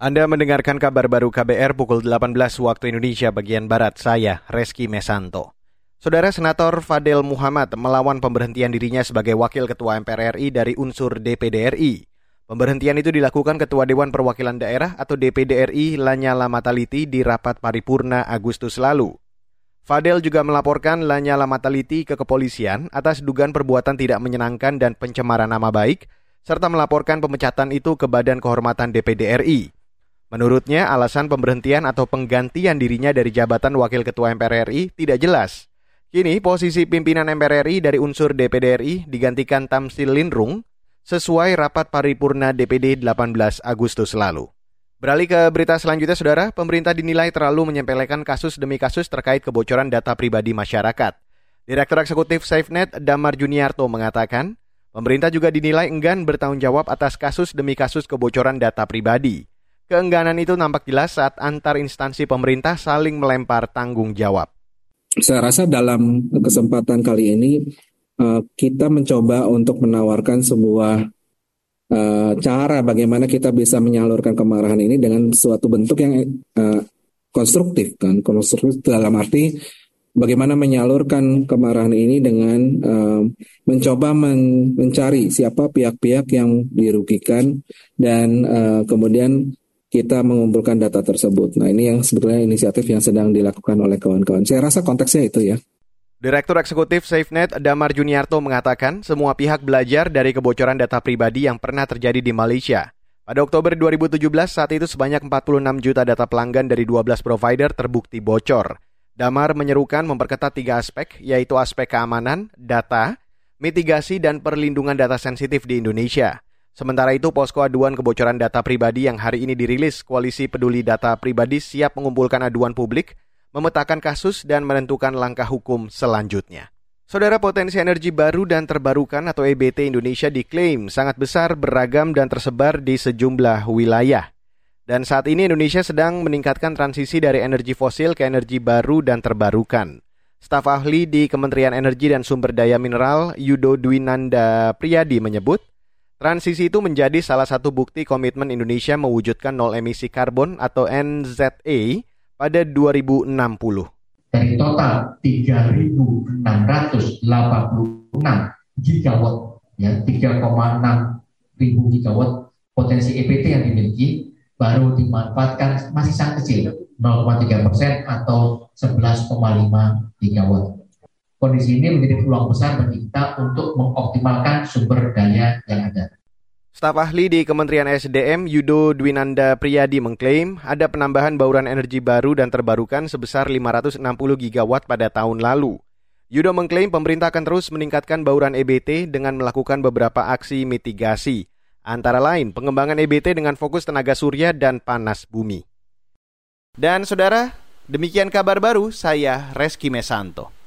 Anda mendengarkan kabar baru KBR pukul 18 waktu Indonesia bagian Barat. Saya, Reski Mesanto. Saudara Senator Fadel Muhammad melawan pemberhentian dirinya sebagai Wakil Ketua MPR RI dari unsur DPD RI. Pemberhentian itu dilakukan Ketua Dewan Perwakilan Daerah atau DPD RI Lanyala Mataliti di rapat paripurna Agustus lalu. Fadel juga melaporkan Lanyala Mataliti ke kepolisian atas dugaan perbuatan tidak menyenangkan dan pencemaran nama baik, serta melaporkan pemecatan itu ke Badan Kehormatan DPD RI. Menurutnya, alasan pemberhentian atau penggantian dirinya dari jabatan Wakil Ketua MPR RI tidak jelas. Kini, posisi pimpinan MPR RI dari unsur DPD RI digantikan Tamsil Lindrung sesuai rapat paripurna DPD 18 Agustus lalu. Beralih ke berita selanjutnya, Saudara. Pemerintah dinilai terlalu menyempelekan kasus demi kasus terkait kebocoran data pribadi masyarakat. Direktur Eksekutif SafeNet Damar Juniarto mengatakan, pemerintah juga dinilai enggan bertanggung jawab atas kasus demi kasus kebocoran data pribadi. Keengganan itu nampak jelas saat antar instansi pemerintah saling melempar tanggung jawab. Saya rasa dalam kesempatan kali ini uh, kita mencoba untuk menawarkan sebuah uh, cara bagaimana kita bisa menyalurkan kemarahan ini dengan suatu bentuk yang uh, konstruktif kan konstruktif dalam arti bagaimana menyalurkan kemarahan ini dengan mencoba men mencari siapa pihak-pihak yang dirugikan dan kemudian kita mengumpulkan data tersebut. Nah ini yang sebetulnya inisiatif yang sedang dilakukan oleh kawan-kawan. Saya rasa konteksnya itu ya. Direktur Eksekutif SafeNet Damar Juniarto mengatakan semua pihak belajar dari kebocoran data pribadi yang pernah terjadi di Malaysia. Pada Oktober 2017 saat itu sebanyak 46 juta data pelanggan dari 12 provider terbukti bocor. Damar menyerukan memperketat tiga aspek, yaitu aspek keamanan, data, mitigasi, dan perlindungan data sensitif di Indonesia. Sementara itu, posko aduan kebocoran data pribadi yang hari ini dirilis Koalisi Peduli Data Pribadi siap mengumpulkan aduan publik, memetakan kasus, dan menentukan langkah hukum selanjutnya. Saudara potensi energi baru dan terbarukan atau EBT Indonesia diklaim sangat besar, beragam, dan tersebar di sejumlah wilayah. Dan saat ini Indonesia sedang meningkatkan transisi dari energi fosil ke energi baru dan terbarukan. Staf ahli di Kementerian Energi dan Sumber Daya Mineral Yudo Dwinanda Priyadi menyebut, Transisi itu menjadi salah satu bukti komitmen Indonesia mewujudkan nol emisi karbon atau NZA pada 2060. Dari total 3.686 gigawatt, ya 3,6 ribu gigawatt potensi EPT yang dimiliki, baru dimanfaatkan masih sangat kecil, 0,3 persen atau 11,5 gigawatt. Kondisi ini menjadi peluang besar bagi kita untuk mengoptimalkan sumber daya yang ada. Staf ahli di Kementerian SDM Yudo Dwinanda Priyadi mengklaim ada penambahan bauran energi baru dan terbarukan sebesar 560 gigawatt pada tahun lalu. Yudo mengklaim pemerintah akan terus meningkatkan bauran EBT dengan melakukan beberapa aksi mitigasi, antara lain pengembangan EBT dengan fokus tenaga surya dan panas bumi. Dan saudara, demikian kabar baru saya Reski Mesanto.